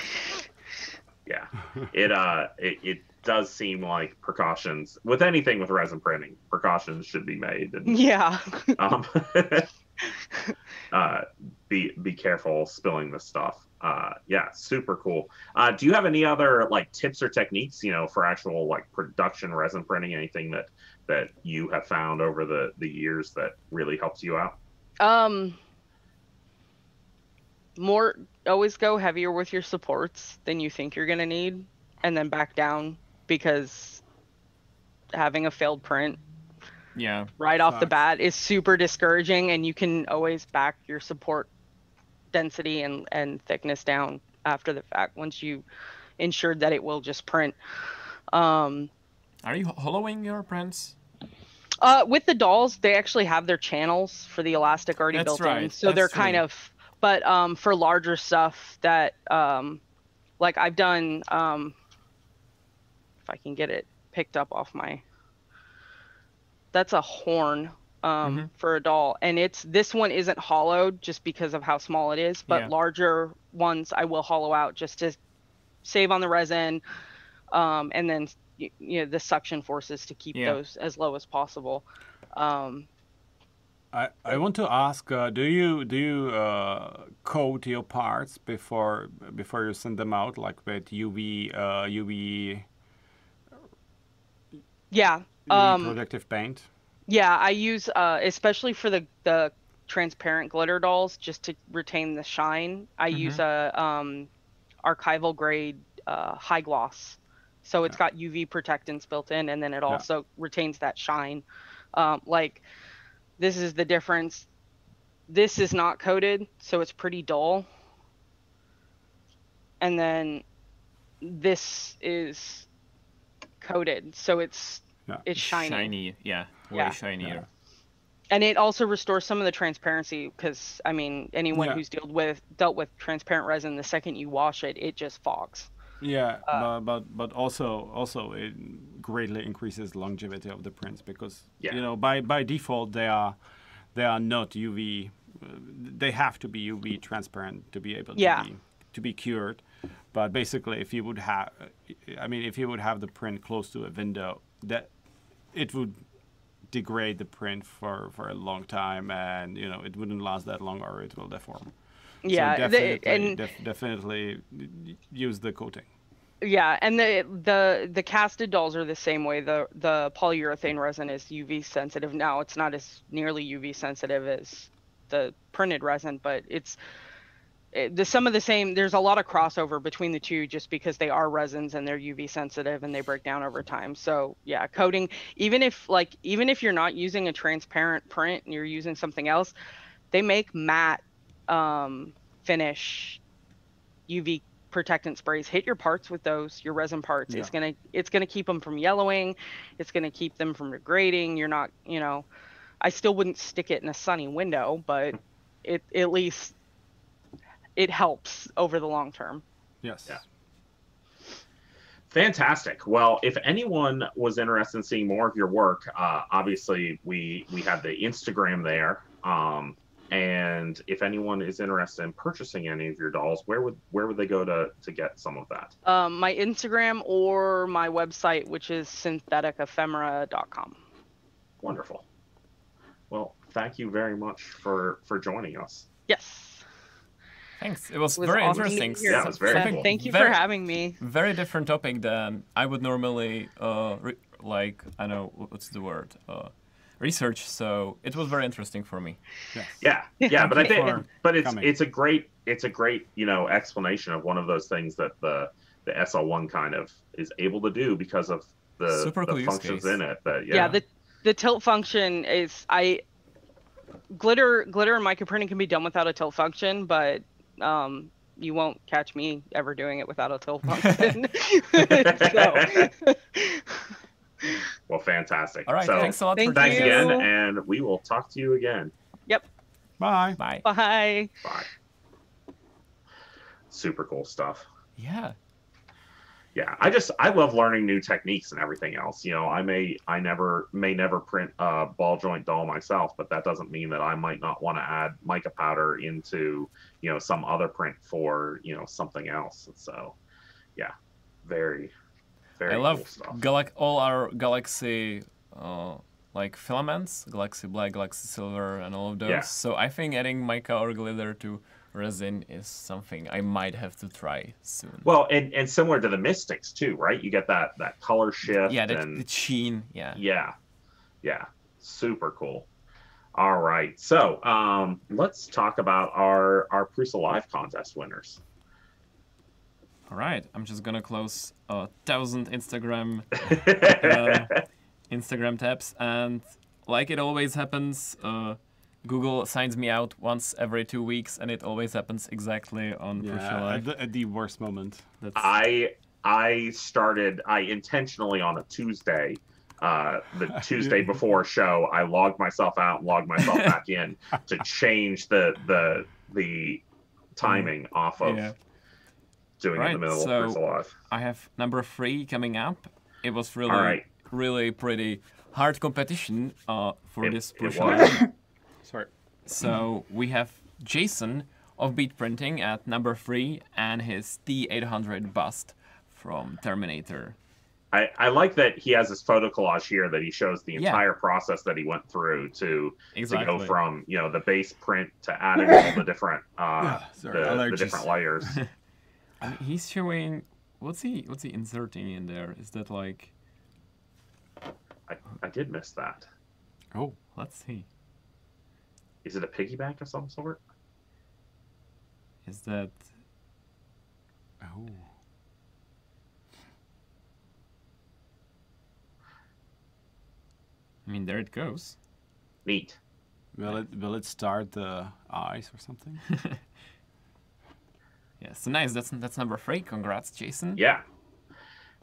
yeah it uh it, it does seem like precautions with anything with resin printing precautions should be made and Yeah. um, uh, be be careful spilling this stuff. Uh, yeah, super cool. Uh, do you have any other like tips or techniques, you know, for actual like production resin printing? Anything that that you have found over the the years that really helps you out? Um, more always go heavier with your supports than you think you're gonna need, and then back down because having a failed print Yeah. right off the bat is super discouraging, and you can always back your support density and and thickness down after the fact once you ensured that it will just print. Um, Are you hollowing your prints? Uh, with the dolls, they actually have their channels for the elastic already That's built in, right, so they're that's kind of. But um, for larger stuff that, um, like I've done, um, if I can get it picked up off my. That's a horn um, Mhm. for a doll, and it's this one isn't hollowed just because of how small it is, but Yeah. larger ones I will hollow out just to save on the resin, um, and then you know the suction forces to keep Yeah. those as low as possible. Um, I, I want to ask, uh, do you do you uh, coat your parts before before you send them out, like with UV uh, UV, yeah, um, protective paint? yeah, I use uh, especially for the the transparent glitter dolls just to retain the shine. I use a um, archival grade uh, high gloss, so it's got UV protectants built in, and then it also retains that shine. Um, like this is the difference. This is not coated, so it's pretty dull. And then this is coated, so it's Yeah. it's shiny. yeah, way Yeah. shinier. and it also restores some of the transparency because I mean anyone Yeah. who's dealt with dealt with transparent resin, the second you wash it, it just fogs. Yeah, Uh, but, but but also also it greatly increases longevity of the prints because Yeah. you know by by default they are they are not UV. Uh, they have to be UV transparent to be able to Yeah. be to be cured. But basically, if you would have, I mean, if you would have the print close to a window, that it would degrade the print for for a long time, and you know it wouldn't last that long, or it will deform. Yeah, so the- definitely, and def- definitely use the coating. yeah, and the the the casted dolls are the same way. The the polyurethane resin is UV sensitive. Now it's not as nearly UV sensitive as the printed resin, but it's it, the some of the same. There's a lot of crossover between the two, just because they are resins and they're UV sensitive and they break down over time. So yeah, coating. Even if like even if you're not using a transparent print and you're using something else, they make matte um, finish UV protectant sprays. Hit your parts with those, your resin parts. It's gonna it's gonna keep them from yellowing. It's gonna keep them from degrading. You're not, you know, I still wouldn't stick it in a sunny window, but it at least it helps over the long term. Yes. Yeah. Fantastic. Well, if anyone was interested in seeing more of your work, uh, obviously we we have the Instagram there. Um, and if anyone is interested in purchasing any of your dolls, where would where would they go to to get some of that? Um, my Instagram or my website, which is syntheticephemera.com. Wonderful. Well, thank you very much for for joining us. Yes. Thanks. It was, It was very awesome interesting. Yeah, it was very Something cool. Thank you very, for having me. Very different topic than I would normally uh re- like. I know what's the word. Uh, research. So it was very interesting for me. Yes. Yeah, yeah, but I think, but it's coming. it's a great it's a great you know explanation of one of those things that the the SL1 kind of is able to do because of the, Super the use functions case. in it. That yeah. yeah, the the tilt function is I glitter glitter and mica printing can be done without a tilt function, but um you won't catch me ever doing it without a tilt function. so, well, fantastic. All right. so thanks a lot thank for thanks you. again, and we will talk to you again. Yep. Bye. Bye. bye. Bye. Super cool stuff. Yeah. Yeah i just i love learning new techniques and everything else you know i may i never may never print a ball joint doll myself but that doesn't mean that i might not want to add mica powder into you know some other print for you know something else so yeah very very I cool love stuff galax all our Galaxy uh, like filaments, Galaxy Black, Galaxy Silver, and all of those. Yeah. So I think adding mica or glitter to resin is something I might have to try soon. well and and similar to the mystics too right you get that that color shift yeah, that, and the sheen. Yeah. yeah yeah super cool all right so um let's talk about our our Prusa live contest winners All right. I'm just gonna close a thousand Instagram uh, Instagram tabs, and like it always happens, uh, Google signs me out once every two weeks, and it always happens exactly on Prusa Yeah, Live. at the, at the worst moment. That's I I started I intentionally on a Tuesday, uh, the Tuesday bore show, I logged myself out and logged myself back in to change the the the timing off of Yeah. doing it in the middle so- of Prusa Live. I have number three coming up. It was really, All right. really pretty hard competition uh, for It- this it push. was. Sorry. So we have Jason of Beat Printing at number three and his T800 bust from Terminator. I, I like that he has this photo collage here that he shows the Yeah. entire process that he went through to Exactly. to go from you know the base print to adding all the different uh, Yeah, sorry, the, the different layers. He's showing what's he what's he inserting in there? Is that like I, I did miss that. Oh, let's see. Is it a piggyback of some sort? Is that oh. I mean there it goes. Neat. Will it will it start the eyes or something? Yeah, so nice. That's that's number three. Congrats, Jason. Yeah.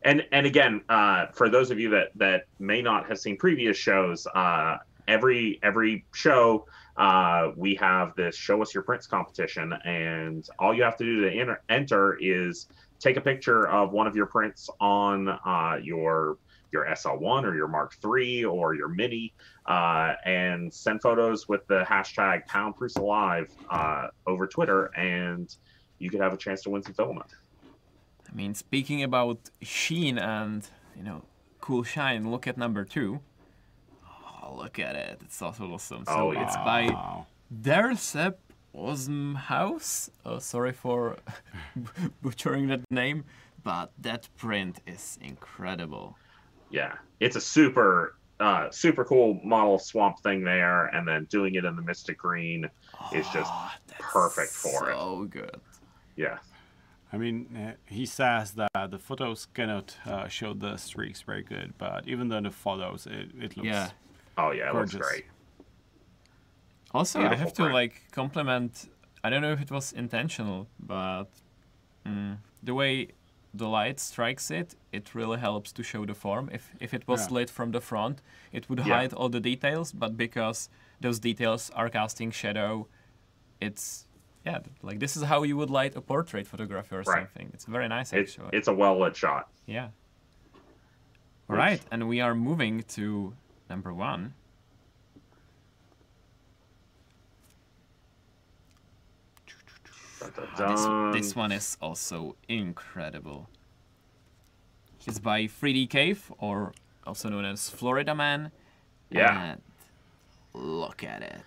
and and again, uh, for those of you that that may not have seen previous shows, uh, every every show uh, we have this show us your prints competition, and all you have to do to enter, enter is take a picture of one of your prints on uh, your your SL1 or your Mark III or your Mini, uh, and send photos with the hashtag Pound Prusa Live uh, over Twitter, and you could have a chance to win some filament. I mean, speaking about sheen and you know cool shine, look at number two. Oh, look at it! It's also awesome. So Oh, yeah. it's by Wow. Dersep Osmhaus. Oh, sorry for butchering that name, but that print is incredible. yeah it's a super uh super cool model swamp thing there and then doing it in the mystic green is just Oh, perfect for it. So good. yeah I mean, uh, he says that the photos cannot uh, show the streaks very good, but even though the photos, it, it looks. Yeah. Oh yeah it looks great Also, I Beautiful have to like compliment. I don't know if it was intentional, but mm, the way the light strikes it, it really helps to show the form. If if it was Yeah. lit from the front, it would Yeah. hide all the details. But because those details are casting shadow, it's yeah, like this is how you would light a portrait photography or Right. something. It's very nice it's actually. it's a well lit shot yeah. Which- Right, and we are moving to number one. This, this one is also incredible. It's by 3D Cave, or also known as Florida Man. Yeah. And look at it.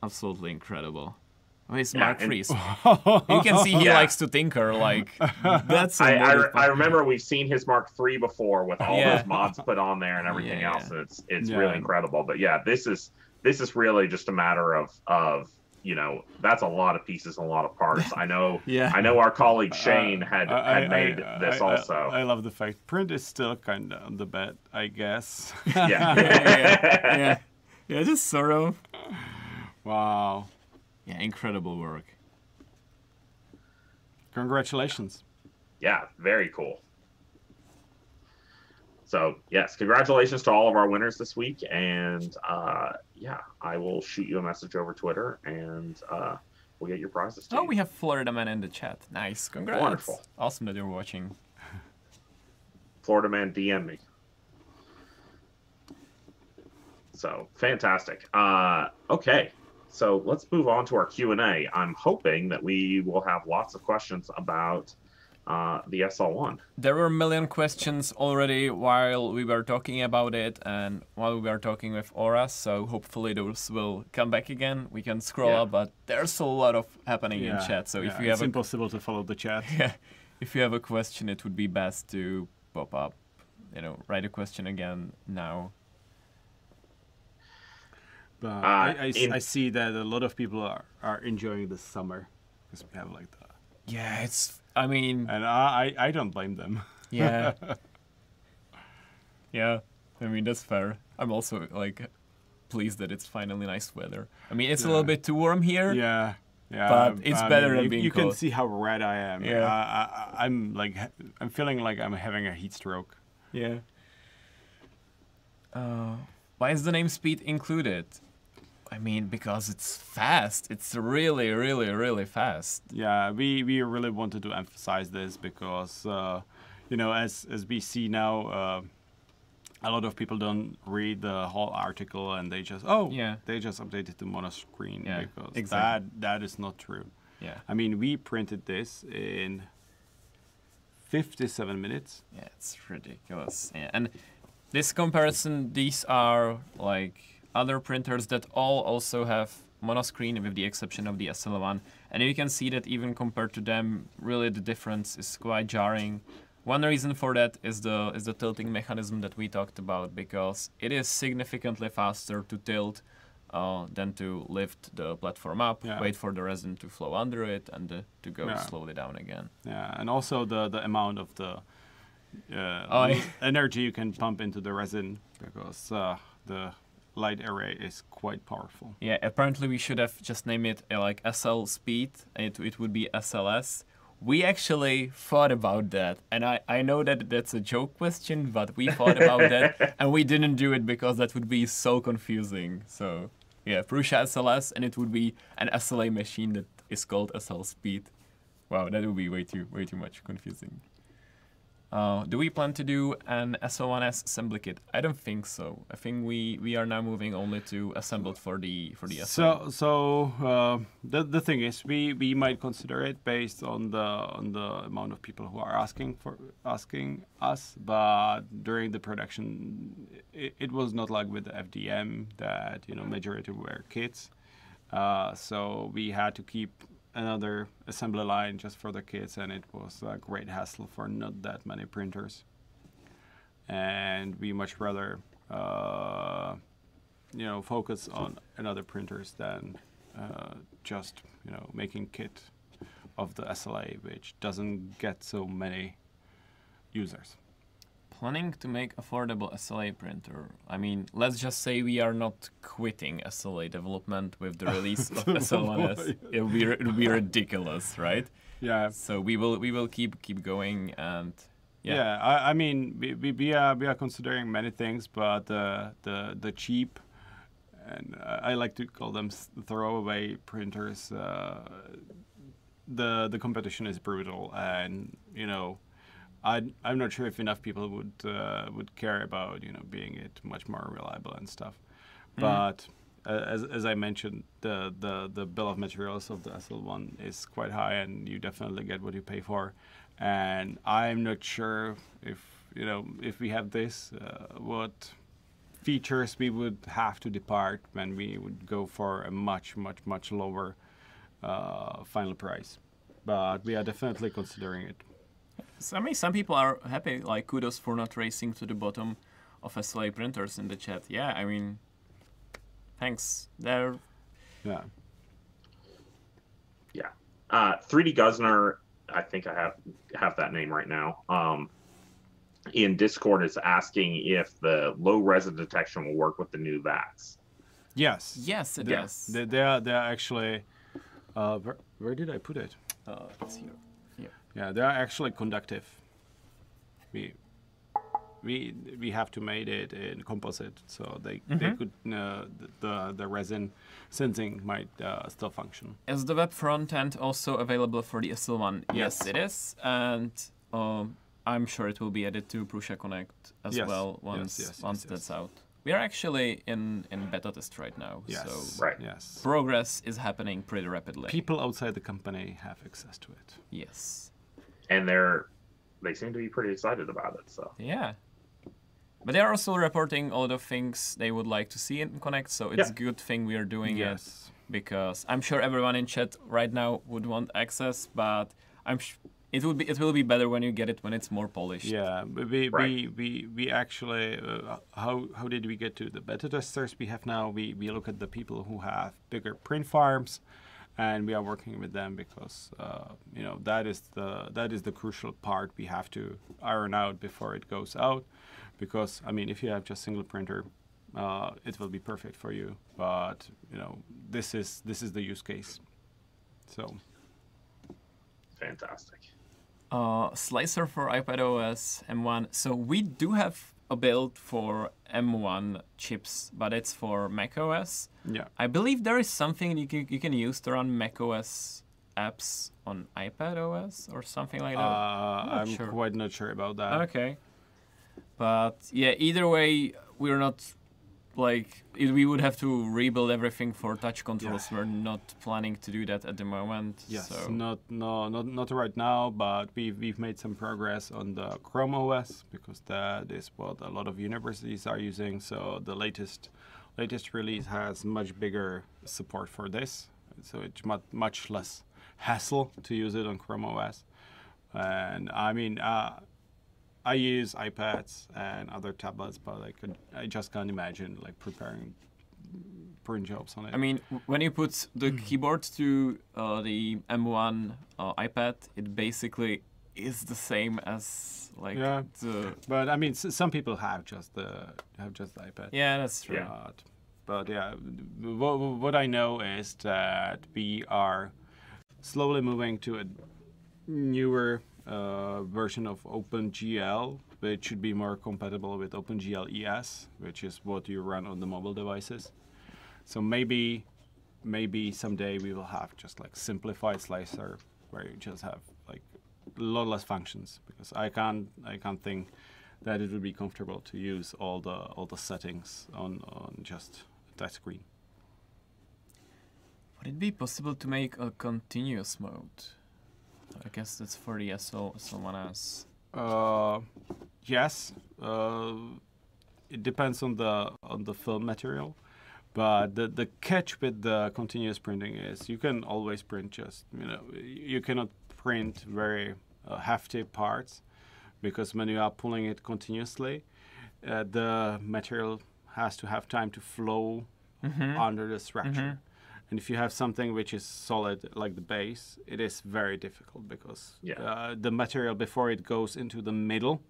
Absolutely incredible. It's Yeah, Mark and- III. You can see he Yeah. likes to tinker. Like that's. a I, I, motive- I remember we've seen his Mark III before with all Yeah. those mods put on there and everything Yeah. else. It's it's Yeah. really incredible. But yeah, this is this is really just a matter of of you know that's a lot of pieces and a lot of parts. I know. Yeah. I know our colleague Shane had Uh, I- had I- made I- this I- I- also. I, love the fact print is still kind of on the bed, I guess. yeah. yeah, yeah, yeah, yeah, just sort of. wow. Yeah, incredible work. Congratulations. yeah, very cool. So yes, congratulations to all of our winners this week, and uh, yeah, I will shoot you a message over Twitter, and uh, we'll get your prizes. To Oh, you. we have Florida Man in the chat. Nice, congrats. Wonderful. Awesome that you're watching. Florida man DM me. So fantastic. Uh, okay, so let's move on to our Q and A. I'm hoping that we will have lots of questions about uh, the SL1. There were a million questions already while we were talking about it and while we were talking with Aura, so hopefully those will come back again. We can scroll Yeah. up, but there's a lot of happening in chat. So if yeah, you it's have a, impossible to follow the chat. yeah, if you have a question, it would be best to pop up, you know, write a question again now. But Uh, I, I s- in- I see that a lot of people are, are enjoying the summer because we have like the, Yeah, it's. I mean, and I, I I don't blame them. Yeah. yeah. I mean that's fair. I'm also like pleased that it's finally nice weather. I mean it's a little bit too warm here. Yeah, yeah. But it's I better mean, than you, being You can see how red I am. Yeah. I, I, I'm like I'm feeling like I'm having a heat stroke. Yeah. Uh, why is the name speed included? I mean because it's fast. It's really, really, really fast. Yeah, we, we really wanted to emphasize this because uh, you know as as we see now, uh, a lot of people don't read the whole article and they just oh Yeah. they just updated the mono screen Yeah, because exactly. that that is not true. Yeah. I mean, we printed this in 57 minutes. Yeah, it's ridiculous. Yeah. And this comparison, these are like other printers that all also have monoscreen with the exception of the SL1. And you can see that even compared to them, really the difference is quite jarring. One reason for that is the is the tilting mechanism that we talked about because it is significantly faster to tilt uh, than to lift the platform up, Yeah. wait for the resin to flow under it, and uh, to go Yeah. slowly down again. Yeah, and also the the amount of the uh, Oh, energy you can pump into the resin because uh, the light array is quite powerful. Yeah, apparently we should have just named it uh, like SL Speed. It, it would be SLS, we actually thought about that, and I, I know that that's a joke question, but we thought about that, and we didn't do it because that would be so confusing. So yeah, Prusa SLS, and it would be an SLA machine that is called SL Speed. Wow, that would be way too way too much confusing. Uh, do we plan to do an SL1S assembly kit? I don't think so. I think we, we are now moving only to assembled for the for the SO. So, so uh, the the thing is, we, we might consider it based on the on the amount of people who are asking for asking us. But during the production, it, it was not like with the FDM that you know majority were kits. Uh, so we had to keep another assembly line just for the kids, and it was a great hassle for not that many printers. And we much rather, uh, you know, focus on another printers than uh, just you know making kit of the SLA, which doesn't get so many users planning to make affordable SLA printer? I mean, let's just say we are not quitting SLA development with the release of SL1S. It'll be it'll be ridiculous, right? Yeah. So we will we will keep keep going and yeah. yeah I, I mean we, we, we are we are considering many things, but uh, the the cheap and I like to call them throwaway printers. Uh, the the competition is brutal, and you know I, I'm not sure if enough people would uh, would care about you know being it much more reliable and stuff. Mm. But uh, as, as I mentioned, the, the the bill of materials of the SL1 is quite high, and you definitely get what you pay for. And I'm not sure if you know if we have this, uh, what features we would have to depart when we would go for a much much much lower uh, final price. But we are definitely considering it. So, I mean, some people are happy. Like, kudos for not racing to the bottom of SLA printers in the chat. Yeah, I mean, thanks. They're yeah, yeah. Uh, 3D Guzner, I think I have have that name right now. Um, in Discord is asking if the low resin detection will work with the new VATs. Yes. Yes, it they, does. They, they are. They are actually. Uh, where, where did I put it? Uh, it's here. Yeah, they are actually conductive. We we we have to make it in composite, so they mm-hmm. they could uh, the the resin sensing might uh, still function. Is the web front end also available for the SL1? Yes, yes it is, and um, I'm sure it will be added to Prusa Connect as yes. well once yes, yes, once that's out. We are actually in, in beta test right now, yes. so right. yes. progress is happening pretty rapidly. People outside the company have access to it. Yes and they're they seem to be pretty excited about it. So yeah, but they're also reporting all the things they would like to see in Connect. So it's a good thing we are doing yes. it because I'm sure everyone in chat right now would want access, but I'm sh- it will be it will be better when you get it when it's more polished. Yeah, we right. we, we we actually uh, how how did we get to the beta testers we have now? We we look at the people who have bigger print farms and we are working with them because uh, you know that is the that is the crucial part we have to iron out before it goes out. Because I mean if you have just single printer uh, it will be perfect for you. But you know this is this is the use case. So. Fantastic. Uh, slicer for iPad OS M1 so we do have a build for M1 chips, but it's for macOS. Yeah. I believe there is something you can, you can use to run macOS apps on iPad OS or something like that. Uh, I'm, I'm sure. quite not sure about that. Okay. But yeah, either way, we're not like we would have to rebuild everything for touch controls. Yeah. We're not planning to do that at the moment. Yes, so. not no not not right now, but we've we've made some progress on the Chrome OS because that is what a lot of universities are using. So the latest latest release has much bigger support for this, so it's much much less hassle to use it on Chrome OS. And I mean. Uh, I use iPads and other tablets, but I could I just can't imagine like preparing print jobs on it. I mean, when you put the mm. keyboard to uh, the M1 uh, iPad, it basically is the same as like yeah. the. But I mean, some people have just the have just the iPad. Yeah, that's true. But, but yeah, what, what I know is that we are slowly moving to a newer uh, version of OpenGL, which should be more compatible with OpenGL ES, which is what you run on the mobile devices. So maybe, maybe someday we will have just like simplified slicer where you just have like a lot less functions because I can't I can't think that it would be comfortable to use all the all the settings on on just touch screen. Would it be possible to make a continuous mode? I guess that's for the so someone else. Uh, yes. Uh, it depends on the on the film material, but the the catch with the continuous printing is you can always print just you know you cannot print very uh, hefty parts because when you are pulling it continuously, uh, the material has to have time to flow under the structure. And if you have something which is solid like the base, it is very difficult because Yeah. uh, the material before it goes into the middle,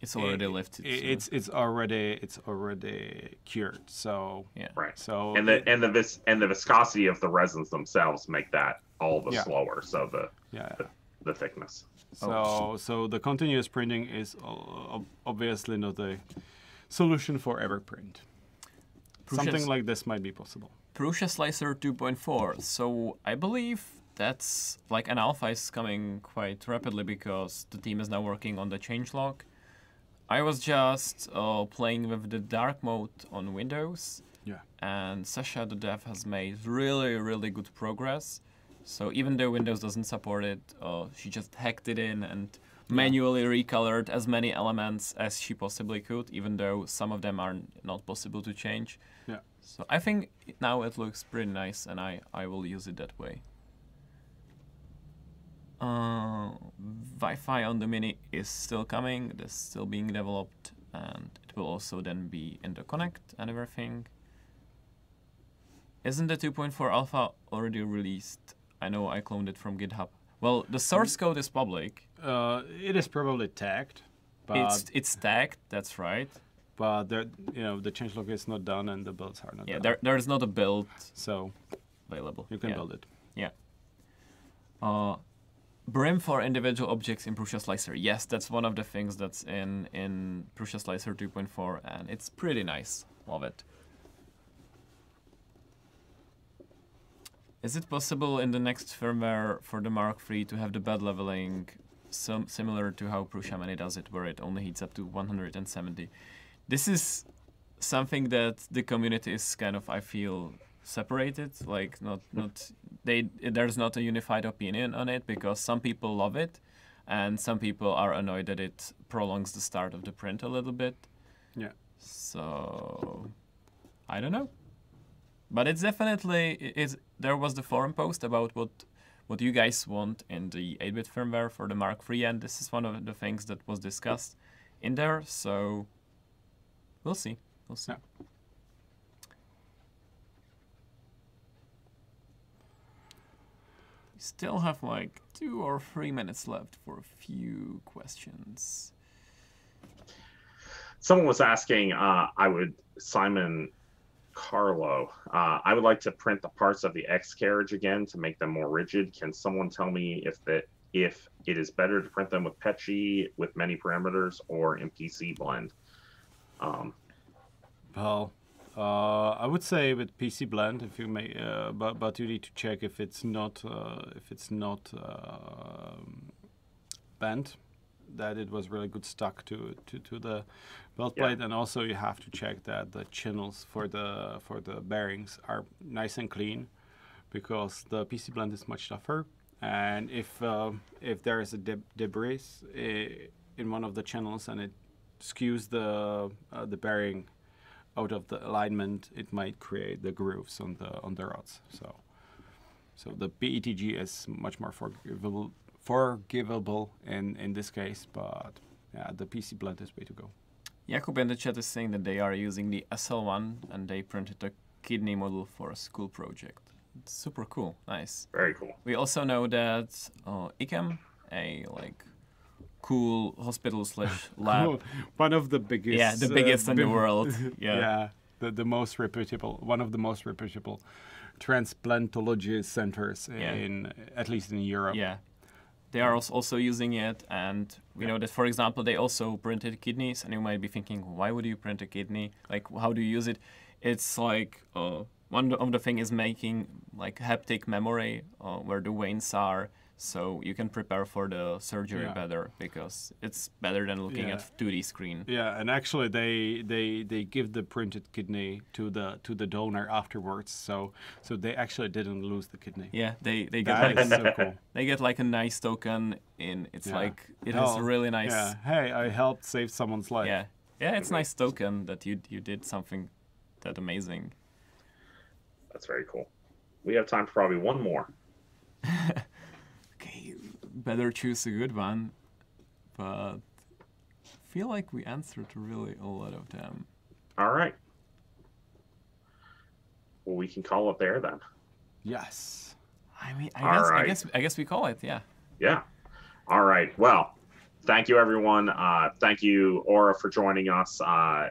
It's already i- lifted. i- so- it's it's already it's already cured. So yeah. Right. so and the and the vis and the viscosity of the resins themselves make that all the Yeah. slower. So the yeah. the thickness. So Oh, so the continuous printing is obviously not a solution for every print. Something like this might be possible. Prusa Slicer 2.4. So I believe that's like an alpha is coming quite rapidly because the team is now working on the changelog. I was just uh, playing with the dark mode on Windows, Yeah. and Sasha, the dev, has made really, really good progress. So even though Windows doesn't support it, uh, she just hacked it in and manually recolored as many elements as she possibly could, even though some of them are not possible to change. Yeah. So I think now it looks pretty nice, and I, I will use it that way. Uh, Wi-Fi on the Mini is still coming. It is still being developed, and it will also then be in the Connect and everything. Isn't the 2.4 alpha already released? I know I cloned it from GitHub. Well, the source code is public. Uh, it is probably tagged, but it's it's tagged. That's right. But there, you know the changelog is not done and the builds are not Yeah, done. there there is not a build so available. you can yeah. build it. Yeah. Uh, Brim for individual objects in Prusa Slicer. Yes, that's one of the things that's in in Prusa Slicer 2.4, and it's pretty nice. Love it. Is it possible in the next firmware for the Mark III to have the bed leveling sim- similar to how Prusa Mini does it, where it only heats up to 170? This is something that the community is kind of, I feel, separated. Like not not they there's not a unified opinion on it because some people love it, and some people are annoyed that it prolongs the start of the print a little bit. Yeah. So I don't know. But it's definitely it is there was the forum post about what what you guys want in the 8-bit firmware for the Mark III and this is one of the things that was discussed in there, so we'll see. We'll see. Yeah. We still have like two or three minutes left for a few questions. Someone was asking, uh, I would, Simon Carlo, uh, I would like to print the parts of the X carriage again to make them more rigid. Can someone tell me if that if it is better to print them with PETG with many parameters or in PC blend? Um, Well, uh, I would say with PC Blend, if you may, uh, but but you need to check if it's not uh, if it's not um bent, that it was really good stuck to to, to the belt Yeah. plate, and also you have to check that the channels for the for the bearings are nice and clean, because the PC Blend is much tougher, and if uh, if there is a deb- debris in one of the channels and it skews the uh, the bearing out of the alignment, it might create the grooves on the on the rods. So, so the PETG is much more forgivable forgivable in in this case, but yeah, the PC blend is way to go. Jakub in the chat is saying that they are using the SL1 and they printed a kidney model for a school project. It's super cool, nice. very cool. We also know that uh, IKEM, a like cool hospital slash lab, Cool. One of the biggest. yeah, the uh, biggest in the world. Yeah. Yeah, the the most reputable, one of the most reputable transplantology centers Yeah. in at least in Europe. Yeah. they are also using it, and we know that, for example, they also printed kidneys, and you might be thinking, why would you print a kidney? Like, how do you use it? It's like uh, one of the thing is making like haptic memory uh, where the veins are, so you can prepare for the surgery Yeah. better because it's better than looking Yeah. at 2D screen. Yeah, and actually they they they give the printed kidney to the to the donor afterwards, so so they actually didn't lose the kidney. Yeah, they they get That like so cool. they get like a nice token in. It's Yeah. like it has Oh, really nice. Yeah. Hey, I helped save someone's life. Yeah, yeah, it's nice token that you you did something that amazing. That's very cool. We have time for probably one more. Okay, better choose a good one, but I feel like we answered really a lot of them. All right. Well, we can call it there then. Yes. I mean, I All guess I guess I guess we call it. Yeah. Yeah. All right. Well, thank you, everyone. Uh, thank you, Aura, for joining us. Uh,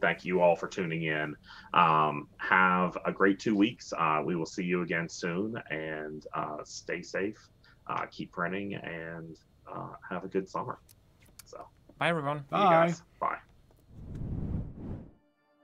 thank you all for tuning in. Um, have a great two weeks. Uh, we will see you again soon, and uh, stay safe uh, keep printing and uh, have a good summer. So, bye everyone. Bye. Bye.